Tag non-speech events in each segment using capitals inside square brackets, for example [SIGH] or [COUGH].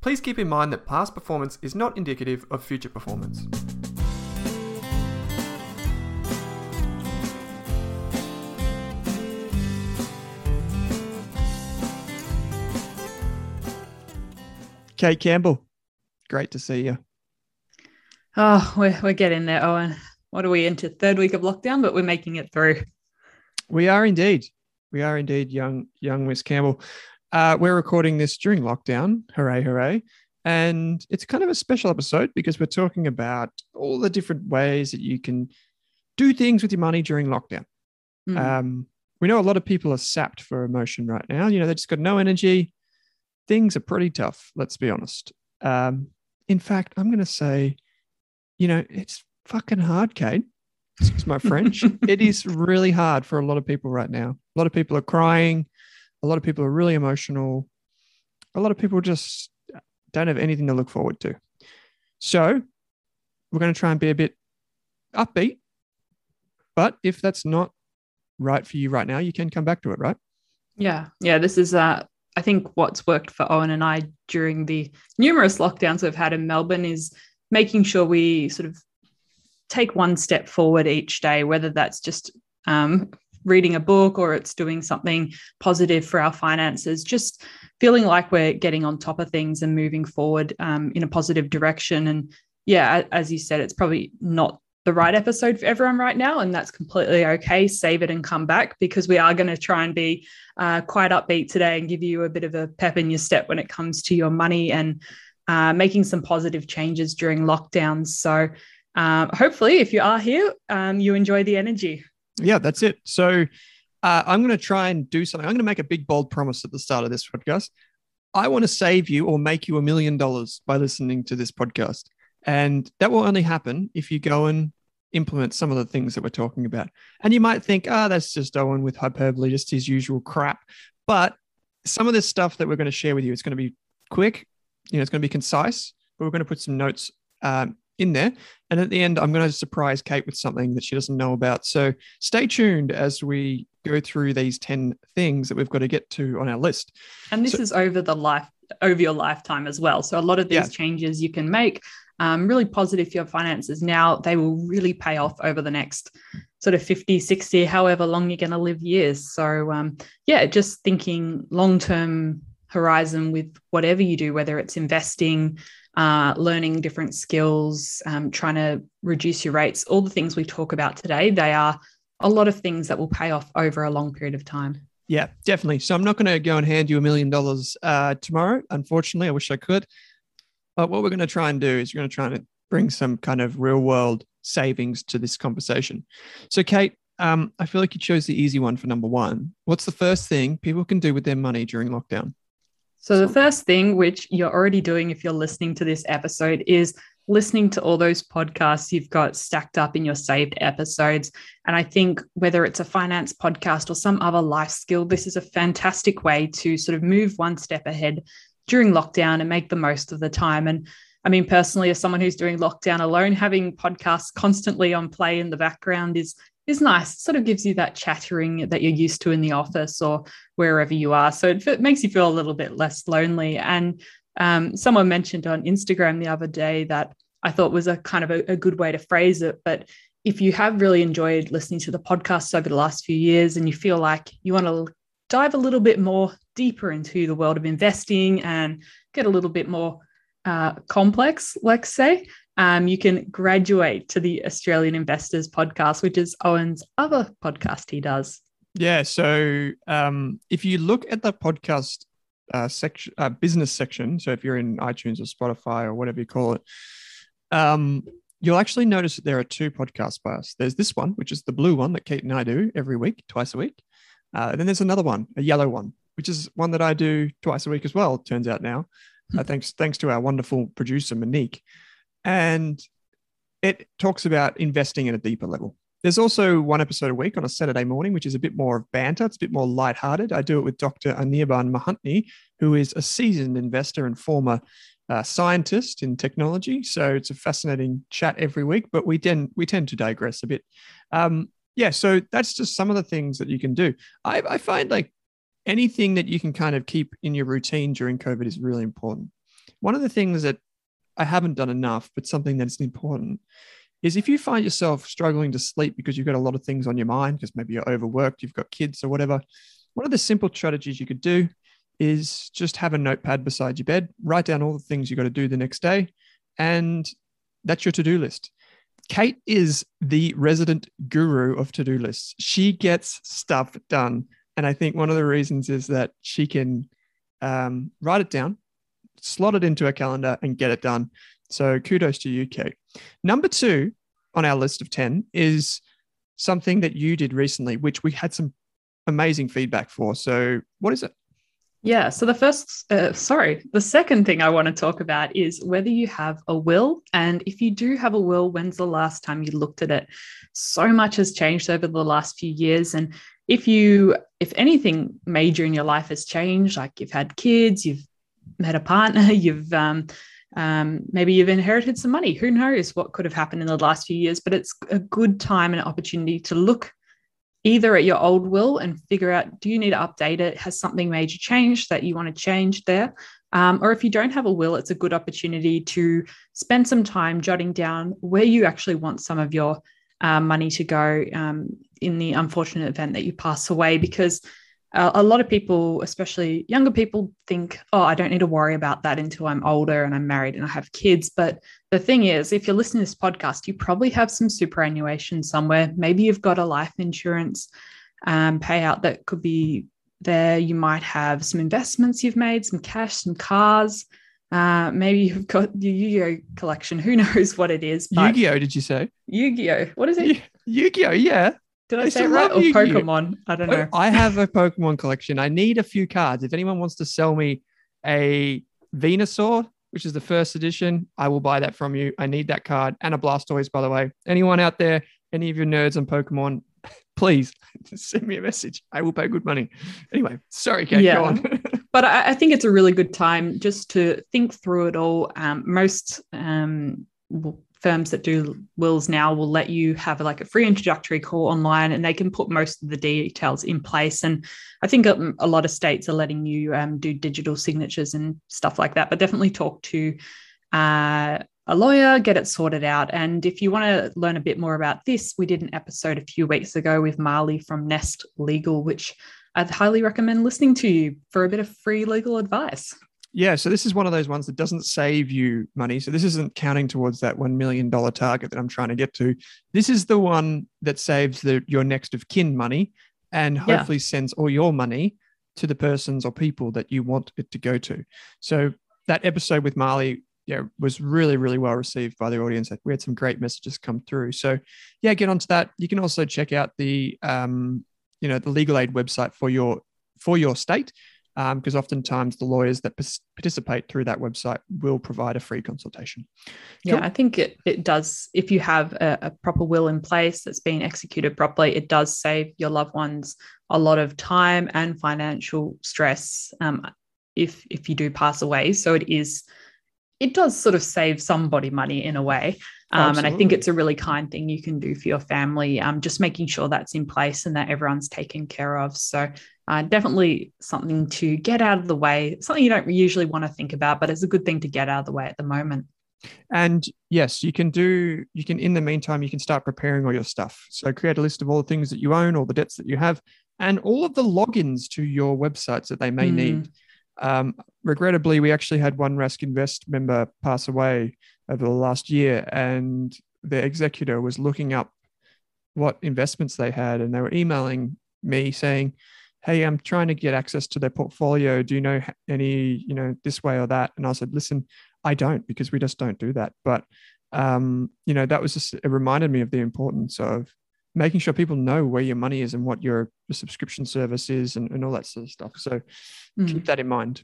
please keep in mind that past performance is not indicative of future performance. Kate Campbell, great to see you. Oh, we're, we're getting there, Owen. What are we into? Third week of lockdown, but we're making it through. We are indeed. We are indeed, young young Miss Campbell. Uh, we're recording this during lockdown. Hooray, hooray. And it's kind of a special episode because we're talking about all the different ways that you can do things with your money during lockdown. Mm. Um, we know a lot of people are sapped for emotion right now. You know, they just got no energy things are pretty tough, let's be honest. Um, in fact, I'm going to say, you know, it's fucking hard, Kate. Excuse my French. [LAUGHS] it is really hard for a lot of people right now. A lot of people are crying. A lot of people are really emotional. A lot of people just don't have anything to look forward to. So we're going to try and be a bit upbeat. But if that's not right for you right now, you can come back to it, right? Yeah. Yeah. This is uh I think what's worked for Owen and I during the numerous lockdowns we've had in Melbourne is making sure we sort of take one step forward each day, whether that's just um, reading a book or it's doing something positive for our finances, just feeling like we're getting on top of things and moving forward um, in a positive direction. And yeah, as you said, it's probably not the right episode for everyone right now, and that's completely okay. Save it and come back because we are going to try and be uh, quite upbeat today and give you a bit of a pep in your step when it comes to your money and uh, making some positive changes during lockdowns. So, um, hopefully, if you are here, um, you enjoy the energy. Yeah, that's it. So, uh, I'm going to try and do something. I'm going to make a big, bold promise at the start of this podcast. I want to save you or make you a million dollars by listening to this podcast. And that will only happen if you go and implement some of the things that we're talking about. And you might think, ah, oh, that's just Owen with hyperbole, just his usual crap. But some of this stuff that we're going to share with you, it's going to be quick, you know, it's going to be concise, but we're going to put some notes um, in there. And at the end, I'm going to surprise Kate with something that she doesn't know about. So stay tuned as we go through these 10 things that we've got to get to on our list. And this so, is over the life over your lifetime as well. So a lot of these yeah. changes you can make um, really positive for your finances now, they will really pay off over the next sort of 50, 60, however long you're going to live years. So, um, yeah, just thinking long term horizon with whatever you do, whether it's investing, uh, learning different skills, um, trying to reduce your rates, all the things we talk about today, they are a lot of things that will pay off over a long period of time. Yeah, definitely. So I'm not going to go and hand you a million dollars uh, tomorrow. Unfortunately, I wish I could. But what we're going to try and do is we're going to try and bring some kind of real world savings to this conversation. So, Kate, um, I feel like you chose the easy one for number one. What's the first thing people can do with their money during lockdown? So, the first thing, which you're already doing if you're listening to this episode, is listening to all those podcasts you've got stacked up in your saved episodes. And I think whether it's a finance podcast or some other life skill, this is a fantastic way to sort of move one step ahead during lockdown and make the most of the time. And I mean, personally, as someone who's doing lockdown alone, having podcasts constantly on play in the background is is nice. It sort of gives you that chattering that you're used to in the office or wherever you are. So it, makes you feel a little bit less lonely. And um, someone mentioned on Instagram the other day that I thought was a kind of a, a good way to phrase it. But if you have really enjoyed listening to the podcast over the last few years and you feel like you want to dive a little bit more deeper into the world of investing and get a little bit more uh, complex, let's say, um, you can graduate to the Australian Investors podcast, which is Owen's other podcast he does. Yeah. So um, if you look at the podcast uh, section, uh, business section, so if you're in iTunes or Spotify or whatever you call it, um, you'll actually notice that there are two podcasts by us. There's this one, which is the blue one that Kate and I do every week, twice a week. Uh, and then there's another one, a yellow one, which is one that I do twice a week as well. Turns out now, uh, thanks thanks to our wonderful producer Monique, and it talks about investing at a deeper level. There's also one episode a week on a Saturday morning, which is a bit more of banter. It's a bit more lighthearted. I do it with Dr. Anirban Mahanti, who is a seasoned investor and former uh, scientist in technology. So it's a fascinating chat every week, but we tend we tend to digress a bit. Um, yeah, so that's just some of the things that you can do. I, I find like anything that you can kind of keep in your routine during COVID is really important. One of the things that I haven't done enough, but something that's important is if you find yourself struggling to sleep because you've got a lot of things on your mind, because maybe you're overworked, you've got kids or whatever, one of the simple strategies you could do is just have a notepad beside your bed, write down all the things you got to do the next day, and that's your to do list. Kate is the resident guru of to do lists. She gets stuff done. And I think one of the reasons is that she can um, write it down, slot it into a calendar, and get it done. So kudos to you, Kate. Number two on our list of 10 is something that you did recently, which we had some amazing feedback for. So, what is it? Yeah. So, the first, uh, sorry, the second thing I want to talk about is whether you have a will. And if you do have a will, when's the last time you looked at it? So much has changed over the last few years. And if you, if anything major in your life has changed, like you've had kids, you've met a partner, [LAUGHS] you've, um, um, maybe you've inherited some money. Who knows what could have happened in the last few years? But it's a good time and opportunity to look either at your old will and figure out do you need to update it? Has something major changed that you want to change there? Um, or if you don't have a will, it's a good opportunity to spend some time jotting down where you actually want some of your uh, money to go um, in the unfortunate event that you pass away. Because uh, a lot of people, especially younger people, think, oh, I don't need to worry about that until I'm older and I'm married and I have kids. But the thing is, if you're listening to this podcast, you probably have some superannuation somewhere. Maybe you've got a life insurance um, payout that could be there. You might have some investments you've made, some cash, some cars. Uh, maybe you've got your Yu-Gi-Oh collection. Who [LAUGHS] knows what it is? Yu-Gi-Oh, did you say? Yu-Gi-Oh. What is it? Yu-Gi-Oh, yeah. Did I, I say it right? Or Pokemon? I don't know. I have a Pokemon collection. I need a few cards. If anyone wants to sell me a Venusaur, which is the first edition, I will buy that from you. I need that card and a Blastoise, by the way. Anyone out there, any of your nerds on Pokemon, [LAUGHS] please [LAUGHS] send me a message. I will pay good money. Anyway, sorry, Kate, yeah. go on. [LAUGHS] but I, I, think it's a really good time just to think through it all. Um, most um, firms that do wills now will let you have like a free introductory call online and they can put most of the details in place. And i think a, a lot of states are letting you um, do digital signatures and stuff like that but definitely talk to uh, a lawyer get it sorted out. And if you want to learn a bit more about this we did an episode a few weeks ago with marley from nest legal which i'd highly recommend listening to you for a bit of free legal advice yeah, so this is one of those ones that doesn't save you money. So this isn't counting towards that $1 million target that I'm trying to get to. This is the one that saves the, your next of kin money and hopefully yeah. sends all your money to the persons or people that you want it to go to. So that episode with Marley yeah, was really, really well received by the audience. We had some great messages come through. So yeah, get onto that. You can also check out the um, you know, the legal aid website for your for your state because um, oftentimes the lawyers that participate through that website will provide a free consultation. Yeah, I think it, it does. If you have a, a, proper will in place that's been executed properly, it does save your loved ones a lot of time and financial stress um, if if you do pass away. So it is it does sort of save somebody money in a way. Um, and I think it's a really kind thing you can do for your family, um, just making sure that's in place and that everyone's taken care of. So, uh, definitely something to get out of the way, something you don't usually want to think about, but it's a good thing to get out of the way at the moment. And yes, you can do, you can, in the meantime, you can start preparing all your stuff. So, create a list of all the things that you own, all the debts that you have, and all of the logins to your websites that they may mm. need. Um, regrettably, we actually had one Rask Invest member pass away over the last year, and the executor was looking up what investments they had, and they were emailing me saying, "Hey, I'm trying to get access to their portfolio. Do you know any, you know, this way or that?" And I said, "Listen, I don't because we just don't do that." But um, you know, that was just it reminded me of the importance of making sure people know where your money is and what your, subscription service is and, and all that sort of stuff. So mm. keep that in mind.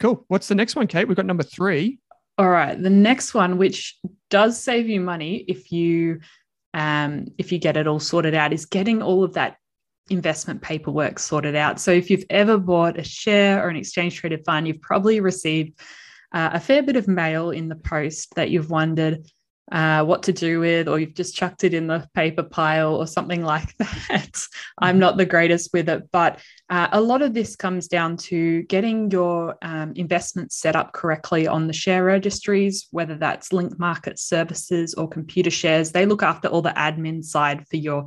Cool. What's the next one, Kate? We've got number three. All right. The next one, which does save you money if you um, if you get it all sorted out, is getting all of that investment paperwork sorted out. So if you've ever bought a share or an exchange traded fund, you've probably received uh, a fair bit of mail in the post that you've wondered, uh, what to do with, or you've just chucked it in the paper pile or something like [LAUGHS] that. I'm not the greatest with it, but uh, a lot of this comes down to getting your um, investments set up correctly on the share registries, whether that's Link Market Services or Computershares. They look after all the admin side for your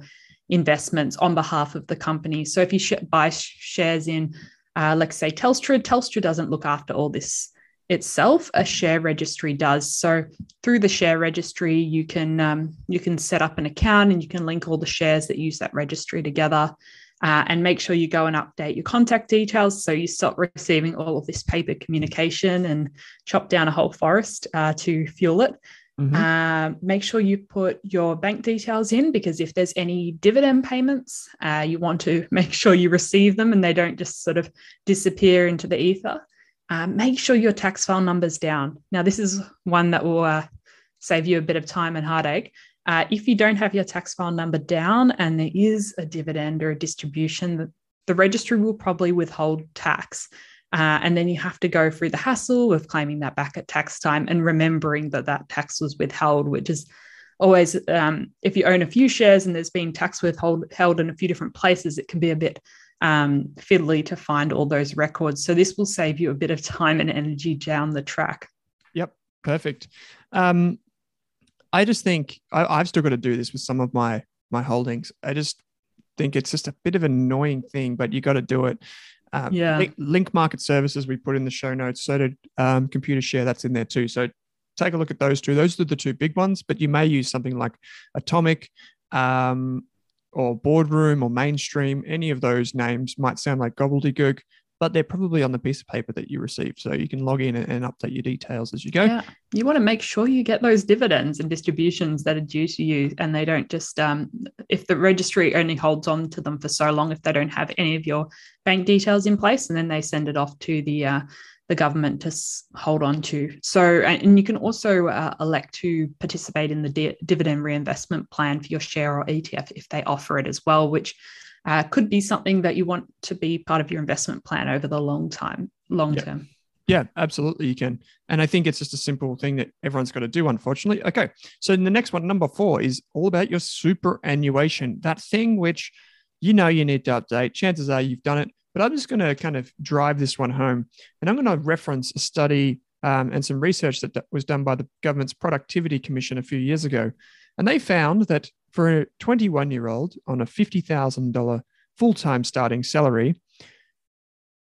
investments on behalf of the company. So if you sh- buy shares in, uh, let's say Telstra, Telstra doesn't look after all this itself. A share registry does. So through the share registry you can um, you can set up an account and you can link all the shares that use that registry together uh, and make sure you go and update your contact details. So you stop receiving all of this paper communication and chop down a whole forest uh, to fuel it mm-hmm. uh, make sure you put your bank details in because if there's any dividend payments uh, you want to [LAUGHS] make sure you receive them and they don't just sort of disappear into the ether uh, make sure your tax file number's down. Now, this is one that will uh, save you a bit of time and heartache. Uh, if you don't have your tax file number down and there is a dividend or a distribution, the, the registry will probably withhold tax. Uh, and then you have to go through the hassle of claiming that back at tax time and remembering that that tax was withheld, which is always, um, if you own a few shares and there's been tax withheld held in a few different places, it can be a bit um, fiddly to find all those records. So this will save you a bit of time and energy down the track. Yep, perfect. Um, I just think I, have still got to do this with some of my my holdings. I just think it's just a bit of an annoying thing, but you got to do it. Um, yeah. Link, Link, Market Services we put in the show notes. So did um, Computershare. That's in there too. So take a look at those two. Those are the two big ones, but you may use something like Automic. Um, or boardroom or mainstream, any of those names might sound like gobbledygook, but they're probably on the piece of paper that you received. So you can log in and, and update your details as you go. Yeah. You want to make sure you get those dividends and distributions that are due to you, and they don't just, um, if the registry only holds on to them for so long, if they don't have any of your bank details in place, and then they send it off to the uh, the government to hold on to. So, and you can also uh, elect to participate in the di- dividend reinvestment plan for your share or ETF if they offer it as well, which uh, could be something that you want to be part of your investment plan over the long time, long yeah. term. Yeah, absolutely, you can. And I think it's just a simple thing that everyone's got to do, unfortunately. Okay, so the next one, number four, is all about your superannuation, that thing which you know you need to update. Chances are you've done it but I'm just going to kind of drive this one home. And I'm going to reference a study um, and some research that was done by the government's Productivity Commission a few years ago. And they found that for a 21 year old on a $50,000 full time starting salary,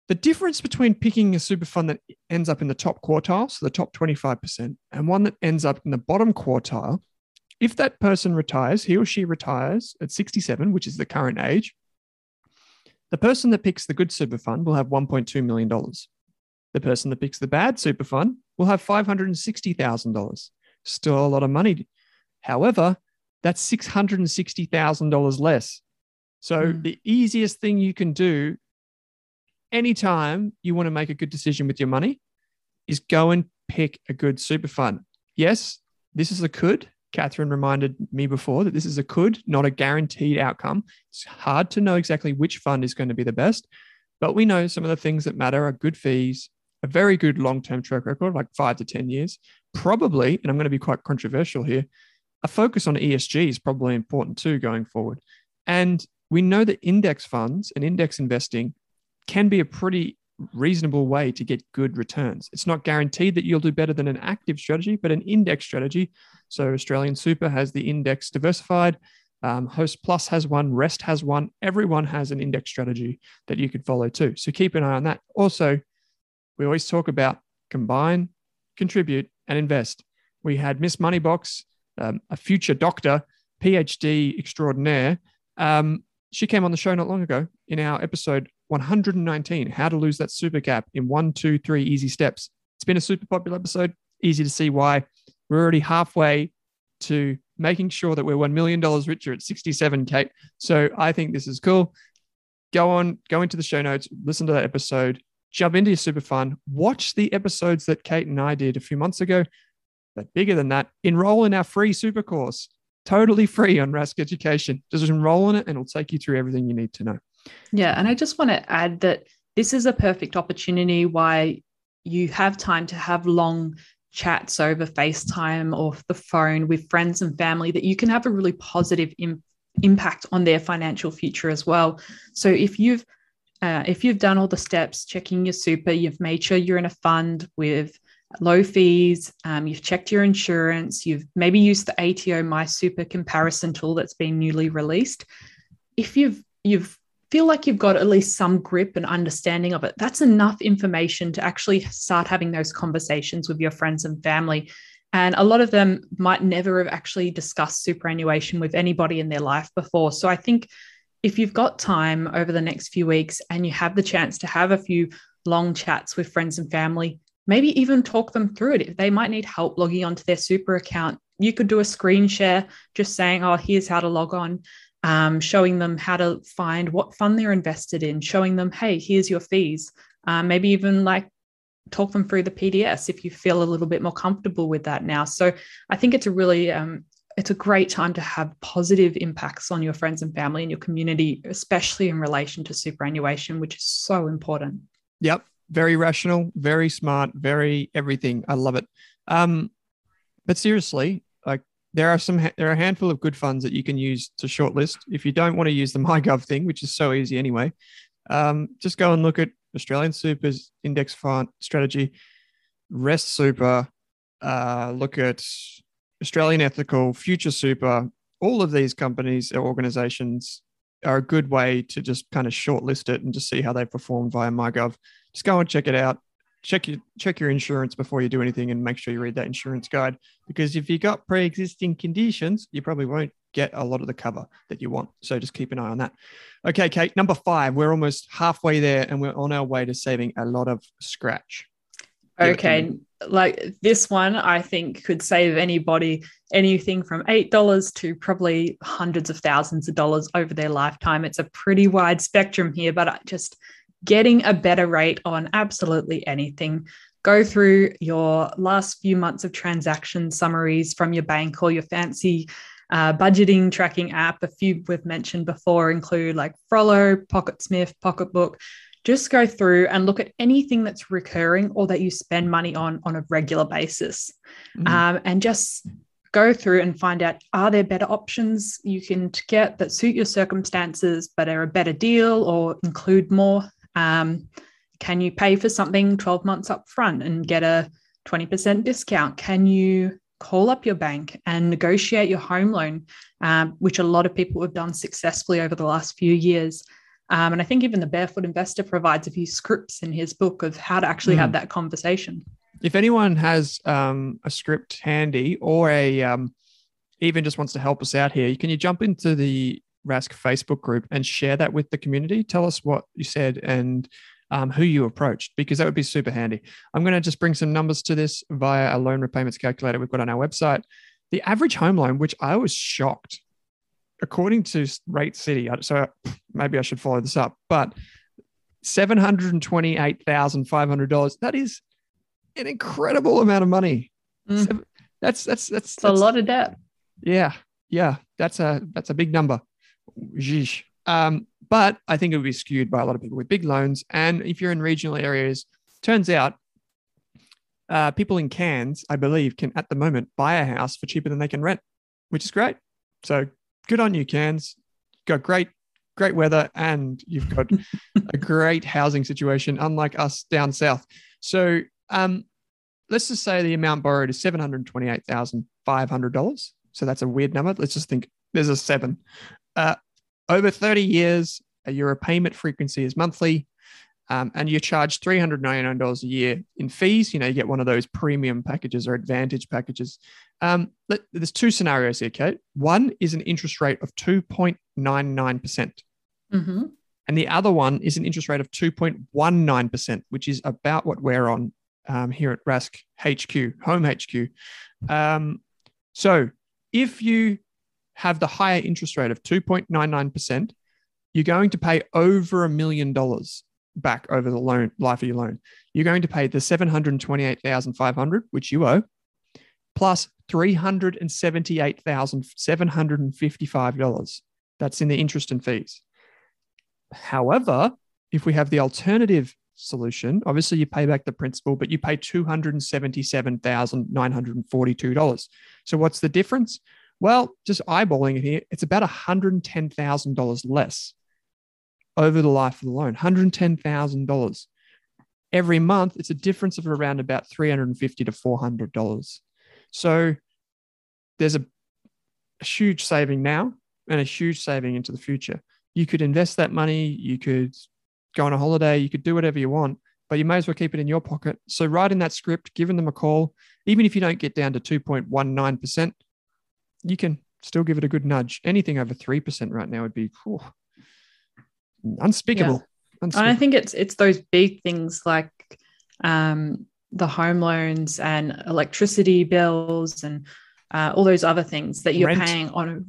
the difference between picking a super fund that ends up in the top quartile, so the top 25%, and one that ends up in the bottom quartile, if that person retires, he or she retires at 67, which is the current age, the person that picks the good super fund will have $1.2 million. The person that picks the bad super fund will have $560,000. Still a lot of money. However, that's $660,000 less. So Mm. the easiest thing you can do anytime you want to make a good decision with your money is go and pick a good super fund. Yes, this is a could. Catherine reminded me before that this is a could, not a guaranteed outcome. It's hard to know exactly which fund is going to be the best, but we know some of the things that matter are good fees, a very good long term track record, like five to 10 years. Probably, and I'm going to be quite controversial here, a focus on ESG is probably important too going forward. And we know that index funds and index investing can be a pretty reasonable way to get good returns. It's not guaranteed that you'll do better than an active strategy, but an index strategy. So Australian Super has the index diversified. Um, Host Plus has one, Rest has one. Everyone has an index strategy that you could follow too. So keep an eye on that. Also, we always talk about combine, contribute, and invest. We had Miss Moneybox, um, a future doctor, PhD extraordinaire. Um, she came on the show not long ago in our episode 119 How to Lose That Super Cap in One, Two, Three Easy Steps. It's been a super popular episode. Easy to see why. We're already halfway to making sure that we're $1 million richer at 67, Kate. So I think this is cool. Go on, go into the show notes, listen to that episode, jump into your super fun, watch the episodes that Kate and I did a few months ago. But bigger than that, enroll in our free super course, totally free on Rask Education. Just enroll in it and it'll take you through everything you need to know. Yeah. And I just want to add that this is a perfect opportunity why you have time to have long chats over FaceTime or the phone with friends and family that you can have a really positive Im- impact on their financial future as well. So if you've uh, if you've done all the steps, checking your super, you've made sure you're in a fund with low fees, um, you've checked your insurance, you've maybe used the ATO My Super comparison tool that's been newly released. If you've you've feel like you've got at least some grip and understanding of it, that's enough information to actually start having those conversations with your friends and family. And a lot of them might never have actually discussed superannuation with anybody in their life before. So I think if you've got time over the next few weeks and you have the chance to have a few long chats with friends and family, maybe even talk them through it. If they might need help logging onto their super account, you could do a screen share just saying, oh, here's how to log on um, showing them how to find what fund they're invested in, showing them, hey, here's your fees. Um, maybe even like talk them through the PDS if you feel a little bit more comfortable with that now. So I think it's a really um, it's a great time to have positive impacts on your friends and family and your community, especially in relation to superannuation, which is so important. Yep, very rational, very smart, very everything. I love it. Um, but seriously, like there are some there are a handful of good funds that you can use to shortlist. If you don't want to use the [LAUGHS] MyGov thing, which is so easy anyway, um, just go and look at Australian Super's index fund strategy, Rest Super, uh, look at Australian Ethical, Future Super. All of these companies or organizations are a good way to just kind of shortlist it and just see how they perform via MyGov. Just go and check it out. Check your check your insurance before you do anything and make sure you read that insurance guide. Because if you got pre-existing conditions you probably won't get a lot of the cover that you want. So just keep an eye on that. Okay kate number five. We're almost halfway there and we're on our way to saving a lot of scratch. Okay like this one i think could save anybody anything from eight dollars to probably hundreds of thousands of dollars over their lifetime. It's a pretty wide spectrum here but I just getting a better rate on absolutely anything. Go through your last few months of transaction summaries from your bank or your fancy uh, budgeting tracking app. A few we've mentioned before include like Frollo, Pocketsmith, Pocketbook. Just go through and look at anything that's recurring or that you spend money on on a regular basis, mm-hmm. um, and just go through and find out are there better options you can get that suit your circumstances but are a better deal or include more um, can you pay for something 12 months up front and get a 20% discount? Can you call up your bank and negotiate your home loan, um, which a lot of people have done successfully over the last few years? Um, and I think even the Barefoot Investor provides a few scripts in his book of how to actually mm. have that conversation. If anyone has um, a script handy or a um, even just wants to help us out here, can you jump into the Rask Facebook group and share that with the community. Tell us what you said and um, who you approached, because that would be super handy. I'm going to just bring some numbers to this via a loan repayments calculator we've got on our website. The average home loan, which I was shocked, according to Rate City, so maybe I should follow this up, but $728,500. That is an incredible amount of money. Mm. That's, that's, that's, It's a lot of debt. yeah, yeah, that's a that's a big number. Um, but I think it would be skewed by a lot of people with big loans. And if you're in regional areas, turns out uh, people in Cairns, I believe, can at the moment buy a house for cheaper than they can rent, which is great. So good on you, Cairns. You've Got great, great weather, and you've got [LAUGHS] a great housing situation, unlike us down south. So um, let's just say the amount borrowed is seven hundred twenty-eight thousand five hundred dollars. So that's a weird number. Let's just think there's a seven. Uh, over 30 years, uh, your repayment frequency is monthly, um, and you charge $399 a year in fees. You know, you get one of those premium packages or advantage packages. Um, let, there's two scenarios here, Kate. One is an interest rate of 2.99%, percent hmm and the other one is an interest rate of 2.19%, which is about what we're on um, here at Rask HQ, Home HQ. Um, so if you have the higher interest rate of 2.99%, you're going to pay over a million dollars back over the loan life of your loan. You're going to pay the 728,500 which you owe plus $378,755. That's in the interest and fees. However, if we have the alternative solution, obviously you pay back the principal, but you pay $277,942. So what's the difference? Well, just eyeballing it here, it's about $110,000 less over the life of the loan. $110,000. Every month, it's a difference of around about 350 to $400. So there's a, huge saving now and a huge saving into the future. You could invest that money, you could go on a holiday, you could do whatever you want, but you may as well keep it in your pocket. So write in that script, giving them a call, even if you don't get down to 2.19%, you can still give it a good nudge. Anything over 3% right now would be whew, unspeakable. And I think it's it's those big things like um, the home loans and electricity bills and uh, all those other things that you're Rent. paying on a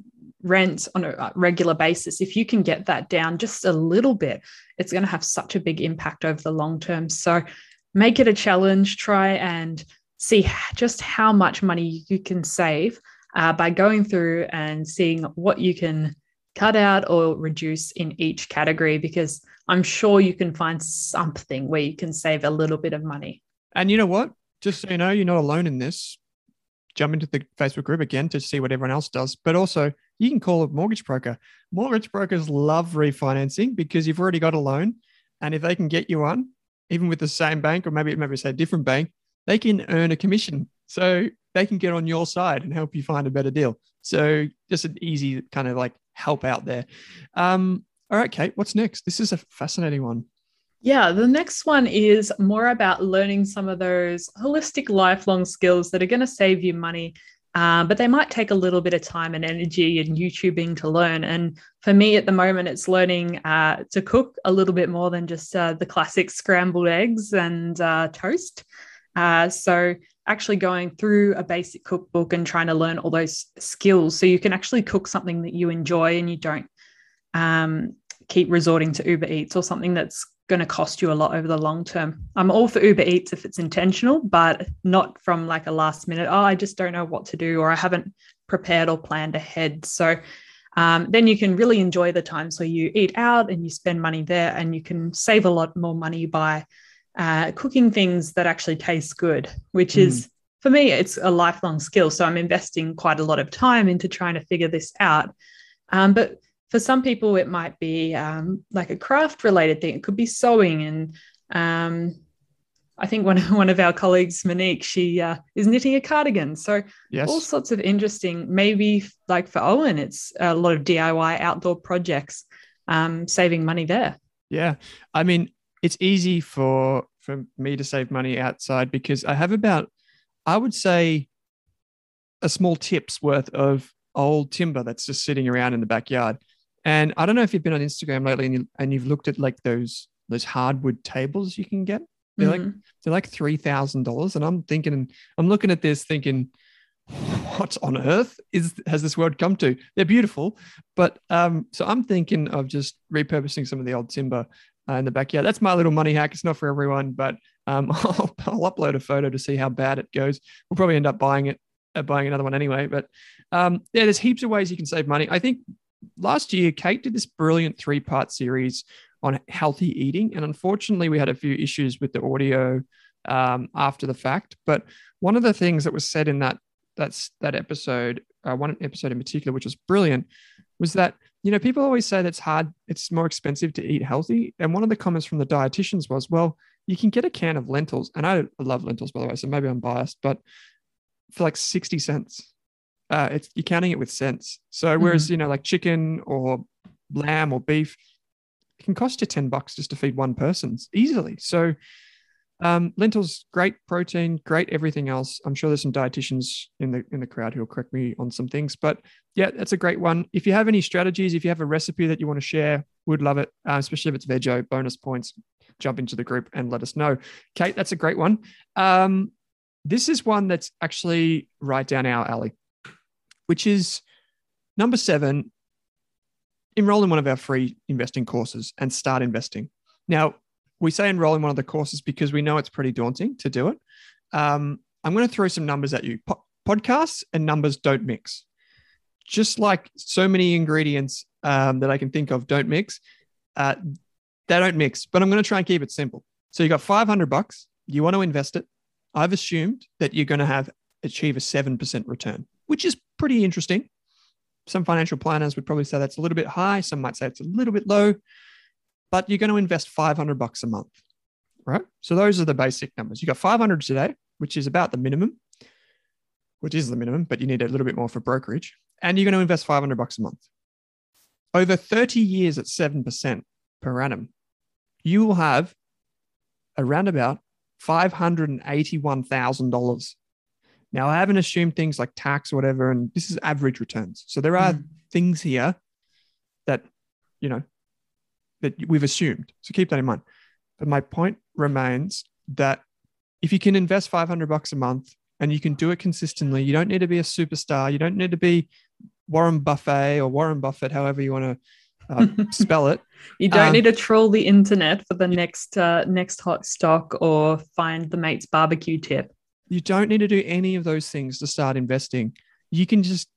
rent on a uh, regular basis. If you can get that down just a little bit, it's going to have such a big impact over the long term. So make it a challenge. Try and see just how much money you can save uh, by going through and seeing what you can cut out or reduce in each category because I'm sure you can find something where you can save a little bit of money. And you know what? Just so you know, you're not alone in this. Jump into the Facebook group again to see what everyone else does. But also, you can call a mortgage broker. Mortgage brokers love refinancing because you've already got a loan. And if they can get you one, even with the same bank or maybe maybe say a different bank, they can earn a commission. So they can get on your side and help you find a better deal. So just an easy kind of like help out there. Um, all right, Kate, what's next? This is a fascinating one. Yeah, the next one is more about learning some of those holistic lifelong skills that are going to save you money, uh, but they might take a little bit of time and energy and YouTubing to learn. And for me at the moment, it's learning uh, to cook a little bit more than just uh, the classic scrambled eggs and uh, toast. Uh, so actually going through a basic cookbook and trying to learn all those skills so you can actually cook something that you enjoy and you don't um, keep resorting to Uber Eats or something that's going to cost you a lot over the long term. I'm all for Uber Eats if it's intentional, but not from like a last minute, oh, I just don't know what to do or I haven't prepared or planned ahead. So um, then you can really enjoy the time. So you eat out and you spend money there and you can save a lot more money by uh, cooking things that actually taste good, which Mm. is for me, it's a lifelong skill. So I'm investing quite a lot of time into trying to figure this out. Um, but for some people, it might be um, like a craft related thing. It could be sewing. And um, I think one, [LAUGHS] one of our colleagues, Monique, she uh, is knitting a cardigan. So Yes. all sorts of interesting, maybe like for Owen, it's a lot of DIY outdoor projects, um, saving money there. Yeah. I mean, it's easy for for me to save money outside because I have about I would say a small tip's worth of old timber that's just sitting around in the backyard. And I don't know if you've been on Instagram lately and, you, and you've looked at like those those hardwood tables you can get. They're like Mhm. they're like three thousand dollars, and I'm thinking, I'm looking at this thinking, what on earth is has this world come to? They're beautiful, but um, so I'm thinking of just repurposing some of the old timber uh, in the backyard. That's my little money hack. It's not for everyone, but um, [LAUGHS] I'll, I'll upload a photo to see how bad it goes. We'll probably end up buying it, uh, buying another one anyway. But um, yeah, there's heaps of ways you can save money. I think last year Kate did this brilliant three part series on healthy eating, and unfortunately we had a few issues with the audio um, after the fact. But one of the things that was said in that that's that episode, uh, one episode in particular, which was brilliant, was that you know people always say that's hard, it's more expensive to eat healthy, and one of the comments from the dietitians was, well, you can get a can of lentils, and I love lentils by the way, so maybe I'm biased, but for like sixty cents, uh, it's you're counting it with cents. So whereas you know like chicken or lamb or beef, it can cost you ten bucks just to feed one person easily. So um, lentils, great protein, great everything else. I'm sure there's some dietitians in the in the crowd who will correct me on some things, but yeah, that's a great one. If you have any strategies, if you have a recipe that you want to share, would love it, uh, especially if it's veggie. Bonus points. Jump into the group and let us know. Kate, that's a great one. Um, this is one that's actually right down our alley, which is number seven. Enroll in one of our free investing courses and start investing. Now, we say enroll in one of the courses because we know it's pretty daunting to do it. Um, I'm going to throw some numbers at you. Po- podcasts and numbers don't mix. Just like so many ingredients um, that I can think of don't mix, uh, they don't mix. But I'm going to try and keep it simple. So you got 500 bucks. You want to invest it. I've assumed that you're going to have achieve a seven percent return, which is pretty interesting. Some financial planners would probably say that's a little bit high. Some might say it's a little bit low but you're going to invest 500 bucks a month, right? So those are the basic numbers. You got 500 today, which is about the minimum, which is the minimum, but you need a little bit more for brokerage. And you're going to invest 500 bucks a month. Over 30 years at 7% per annum, you will have around about $581,000. Now, I haven't assumed things like tax or whatever, and this is average returns. So there are Mm. things here that, you know, that we've assumed. So keep that in mind. But my point remains that if you can invest 500 bucks a month and you can do it consistently, you don't need to be a superstar. You don't need to be Warren Buffet or Warren Buffett, however you want to uh, [LAUGHS] spell it. You don't Um, need to troll the internet for the next uh, next hot stock or find the mate's barbecue tip. You don't need to do any of those things to start investing. You can just,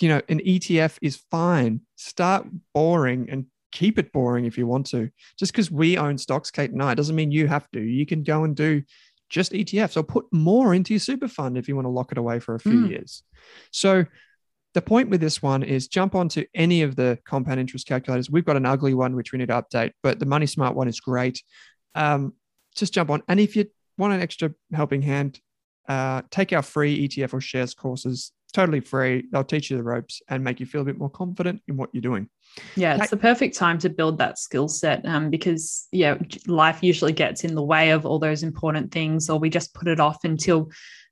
you know, an ETF is fine. Start boring and keep it boring if you want to. Just because we own stocks, Kate and I, doesn't mean you have to. You can go and do just ETFs or put more into your super fund if you want to lock it away for a few Mm. years. So the point with this one is jump onto any of the compound interest calculators. We've got an ugly one which we need to update, but the Money Smart one is great. Um, just jump on. And if you want an extra helping hand, uh, take our free ETF or shares courses. Totally free. They'll teach you the ropes and make you feel a bit more confident in what you're doing. Yeah, it's the perfect time to build that skill set um, because yeah, life usually gets in the way of all those important things, or we just put it off until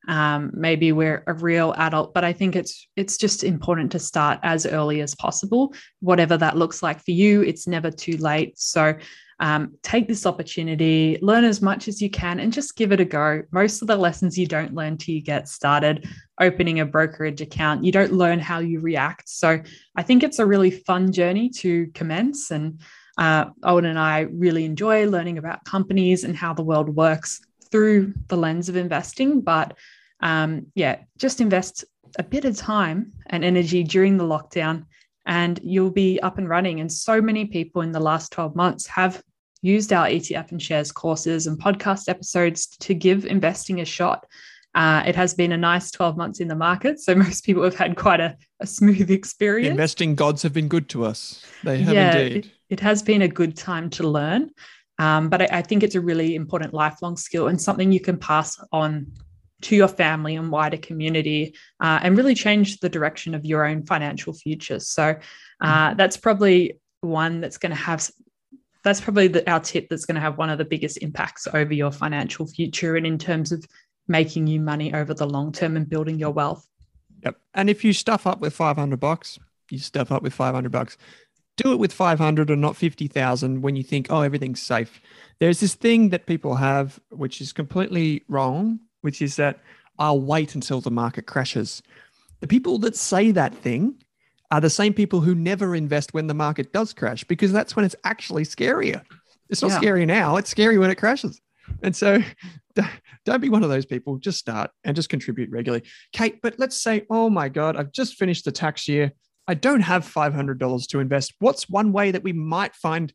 um, maybe we're a real adult. But I think it's it's just important to start as early as possible, whatever that looks like for you. It's never too late. So um, take this opportunity, learn as much as you can, and just give it a go. Most of the lessons you don't learn till you get started. Opening a brokerage account, you don't learn how you react. So I think it's a really fun journey to commence. And uh, Owen and I really enjoy learning about companies and how the world works through the lens of investing. But um, yeah, just invest a bit of time and energy during the lockdown, and you'll be up and running. And so many people in the last 12 months have used our ETF and shares courses and podcast episodes to give investing a shot. Uh, it has been a nice 12 months in the market. So [LAUGHS] most people have had quite a, a smooth experience. Investing gods have been good to us. They have Yeah, indeed. It, it has been a good time to learn. Um, but I, I think it's a really important lifelong skill and something you can pass on to your family and wider community uh, and really change the direction of your own financial future. So uh, that's probably one that's going to have that's probably the, our tip that's going to have one of the biggest impacts over your financial future and in terms of making you money over the long term and building your wealth. Yep. And if you stuff up with 500 bucks, you stuff up with 500 bucks. Do it with 500 or not 50,000 when you think, oh, everything's safe. There's this thing that people have, which is completely wrong, which is that I'll wait until the market crashes. The people that say that thing are the same people who never invest when the market does crash because that's when it's actually scarier. It's not Yeah. scary now, it's scary when it crashes. And so [LAUGHS] don't be one of those people. Just start and just contribute regularly. Kate, but let's say, oh my God, I've just finished the tax year. I don't have $500 to invest. What's one way that we might find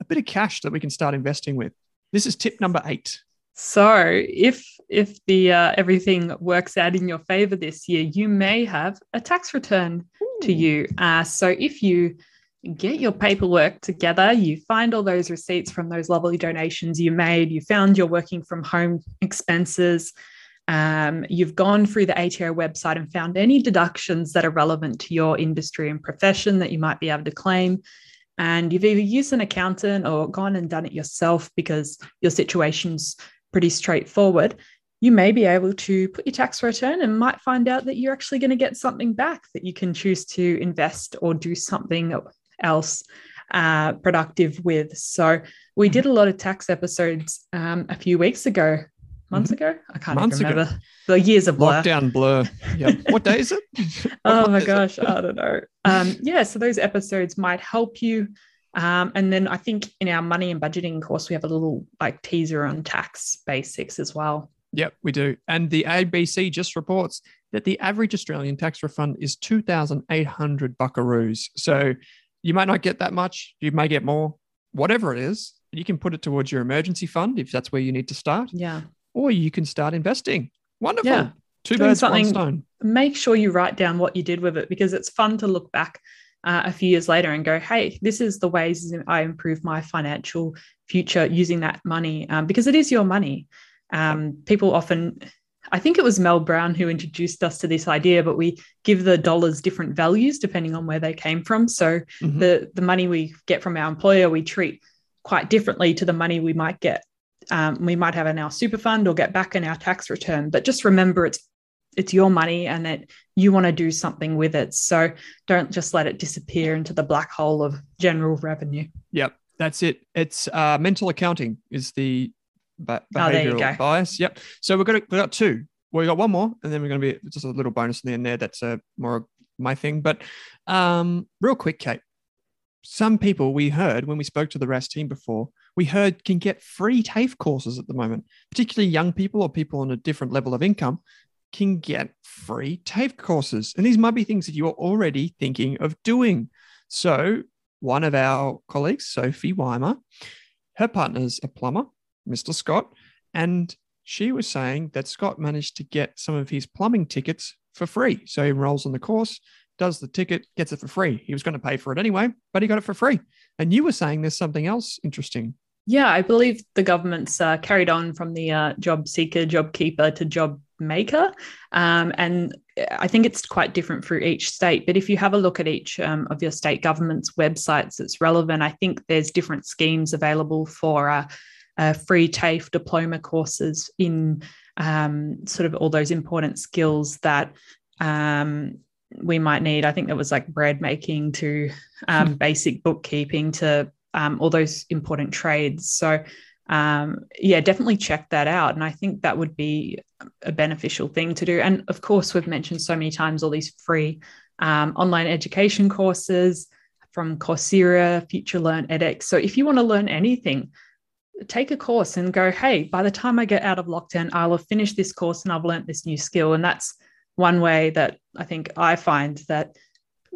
a bit of cash that we can start investing with? This is tip number eight. So if if the uh, everything works out in your favor this year, you may have a tax return to you. Uh, so if you get your paperwork together, you find all those receipts from those lovely donations you made, you found your working from home expenses, um, you've gone through the ATO website and found any deductions that are relevant to your industry and profession that you might be able to claim. And you've either used an accountant or gone and done it yourself because your situation's pretty straightforward you may be able to put your tax return and might find out that you're actually going to get something back that you can choose to invest or do something else uh, productive with. So we did a lot of tax episodes um, a few weeks ago, months ago. I can't Months even ago. remember. The years of blur. Lockdown blur. Yeah. what day is it? [LAUGHS] Oh my gosh, I don't know. Um, yeah, so those episodes might help you. Um, and then I think in our money and budgeting course, we have a little like teaser on tax basics as well. Yep, we do. And the ABC just reports that the average Australian tax refund is 2,800 buckaroos. So you might not get that much, you may get more, whatever it is. You can put it towards your emergency fund if that's where you need to start, Yeah. or you can start investing. Wonderful. Yeah. Two Doing birds, one stone. make sure you write down what you did with it because it's fun to look back uh, a few years later and go, hey, this is the ways I improve my financial future using that money um, because it is your money. Um, people often, I think it was Mel Browne who introduced us to this idea, but we give the dollars different values depending on where they came from. So Mhm. the the money we get from our employer, we treat quite differently to the money we might get. Um, we might have in our super fund or get back in our tax return. But just remember, it's it's your money and that you want to do something with it. So don't just let it disappear into the black hole of general revenue. Yep, that's it. It's uh, mental accounting is the ba- Oh, behavioral go. bias. Yep. So we've got we got two. We got one more, and then we're going to be just a little bonus in the end there. That's uh, more my thing. But um, real quick, Kate. Some people we heard when we spoke to the RAS team before, we heard can get free TAFE courses at the moment, particularly young people or people on a different level of income can get free TAFE courses. And these might be things that you're already thinking of doing. So one of our colleagues, Sophie Weimer, her partner's a plumber, Mr. Scott, and she was saying that Scott managed to get some of his plumbing tickets for free. So he enrolls in the course, does the ticket, gets it for free. He was going to pay for it anyway, but he got it for free. And you were saying there's something else interesting. Yeah, I believe the government's uh, carried on from the uh, job seeker, job keeper to job maker. Um, and I think it's quite different for each state. But if you have a look at each um, of your state government's websites that's relevant, I think there's different schemes available for uh, uh, free TAFE diploma courses in um, sort of all those important skills that um, we might need. I think there was like bread making to um, basic bookkeeping to um, all those important trades. So, um, yeah, definitely check that out. And I think that would be a beneficial thing to do. And of course, we've mentioned so many times all these free um, online education courses from Coursera, FutureLearn, edX. So if you want to learn anything, take a course and go, hey, by the time I get out of lockdown, I'll have finished this course and I've learned this new skill. And that's one way that I think I find that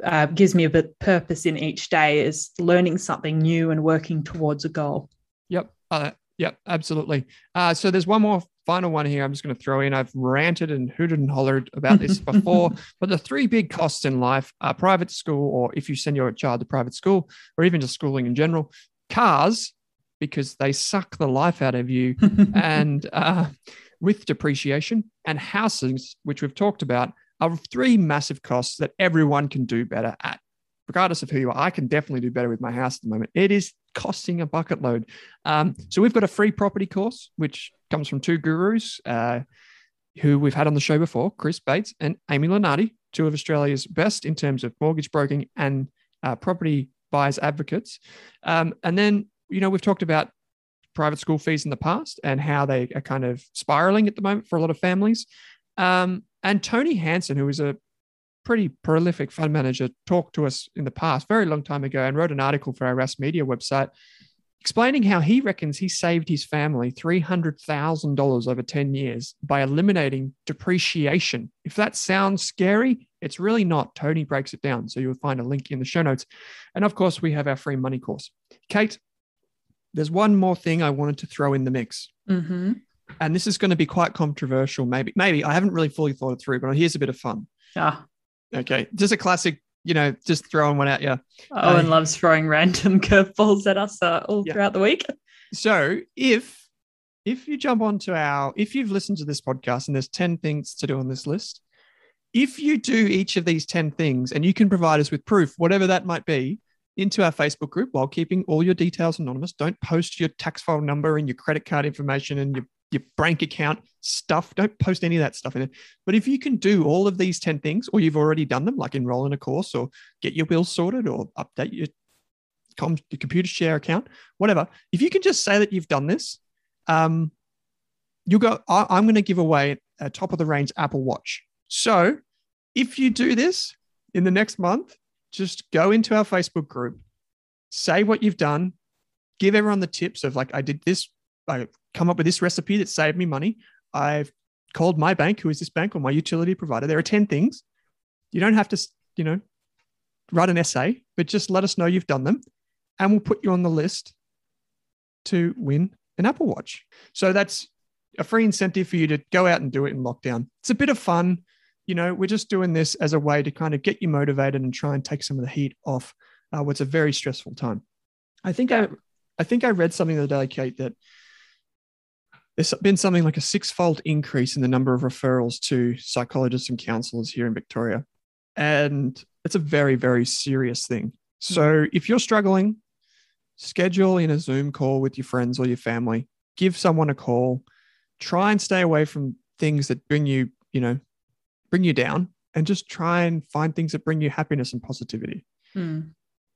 uh, gives me a bit purpose in each day is learning something new and working towards a goal. Yep. Uh, yep. Absolutely. Uh, so there's one more final one here. I'm just going to throw in. I've ranted and hooted and hollered about this [LAUGHS] before, but the three big costs in life are private school, or if you send your child to private school, or even just schooling in general, cars, because they suck the life out of you, [LAUGHS] and uh, with depreciation, and houses, which we've talked about, are three massive costs that everyone can do better at. Regardless of who you are, I can definitely do better with my house at the moment. It is costing a bucket load. Um, so we've got a free property course, which comes from two gurus uh, who we've had on the show before, Chris Bates and Amy Lenardi, two of Australia's best in terms of mortgage broking and uh, property buyers advocates. Um, and then, you know, we've talked about private school fees in the past and how they are kind of spiraling at the moment for a lot of families. Um, and Tony Hansen, who is a pretty prolific fund manager, talked to us in the past, very long time ago, and wrote an article for our Rask Media website explaining how he reckons he saved his family $300,000 over 10 years by eliminating depreciation. If that sounds scary, it's really not. Tony breaks it down. So you'll find a link in the show notes. And of course, we have our free money course. Kate, there's one more thing I wanted to throw in the mix. Mm-hmm. And this is going to be quite controversial, maybe. Maybe I haven't really fully thought it through, but here's a bit of fun. Ah, Okay. Just a classic, you know, just throwing one at you. Owen Uh, loves throwing random [LAUGHS] curveballs at us uh, all Yeah. throughout the week. So if if you jump onto our if you've listened to this podcast and there's 10 things to do on this list, if you do each of these 10 things and you can provide us with proof, whatever that might be, into our Facebook group while keeping all your details anonymous. Don't post your tax file number and your credit card information and your, your bank account stuff. Don't post any of that stuff in it. But if you can do all of these 10 things, or you've already done them, like enroll in a course or get your bills sorted or update your, com- your Computershare account, whatever, if you can just say that you've done this, um, you'll go, I, I'm going to give away a top of the range Apple Watch. So if you do this in the next month, just go into our Facebook group, say what you've done, give everyone the tips of like, I did this, I come up with this recipe that saved me money. I've called my bank, who is this bank or my utility provider. There are 10 things. You don't have to, you know, write an essay, but just let us know you've done them and we'll put you on the list to win an Apple Watch. So that's a free incentive for you to go out and do it in lockdown. It's a bit of fun. You know, we're just doing this as a way to kind of get you motivated and try and take some of the heat off uh, what's a very stressful time. I think I, I think I read something the other day, Kate, that there's been something like a six-fold increase in the number of referrals to psychologists and counselors here in Victoria, and it's a very, very serious thing. So if you're struggling, schedule in a Zoom call with your friends or your family. Give someone a call. Try and stay away from things that bring you, you know, bring you down, and just try and find things that bring you happiness and positivity. Hmm.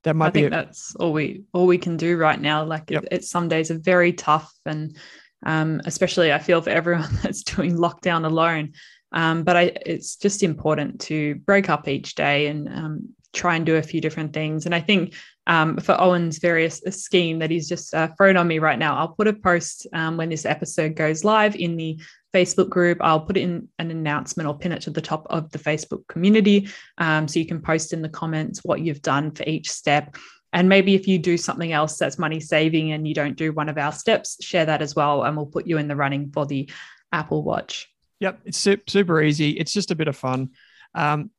That might I be think it. that's all we all we can do right now. Like Yep. it, it's some days are very tough, and um, especially I feel for everyone [LAUGHS] that's doing lockdown alone. Um, but I, it's just important to break up each day and um, try and do a few different things. And I think um, for Owen's various scheme that he's just uh, thrown on me right now, I'll put a post um, when this episode goes live in the Facebook group. I'll put in an announcement or pin it to the top of the Facebook community. Um, so you can post in the comments what you've done for each step. And maybe if you do something else that's money saving and you don't do one of our steps, share that as well. And we'll put you in the running for the Apple Watch. Yep, it's super easy. It's just a bit of fun. Um,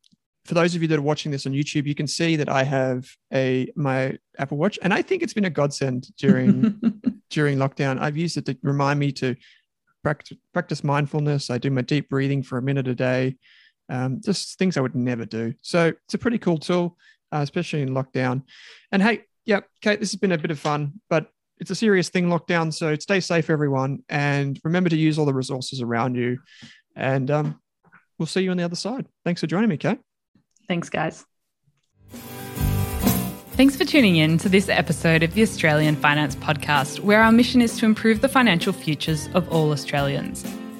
for those of you that are watching this on YouTube, you can see that I have a my Apple Watch, and I think it's been a godsend during [LAUGHS] during lockdown. I've used it to remind me to practice, practice mindfulness. I do my deep breathing for a minute a day, um, just things I would never do. So it's a pretty cool tool, uh, especially in lockdown. And hey, yeah, Kate, this has been a bit of fun, but it's a serious thing, lockdown. So stay safe, everyone, and remember to use all the resources around you. And um, we'll see you on the other side. Thanks for joining me, Kate. Thanks, guys. Thanks for tuning in to this episode of the Australian Finance Podcast, where our mission is to improve the financial futures of all Australians.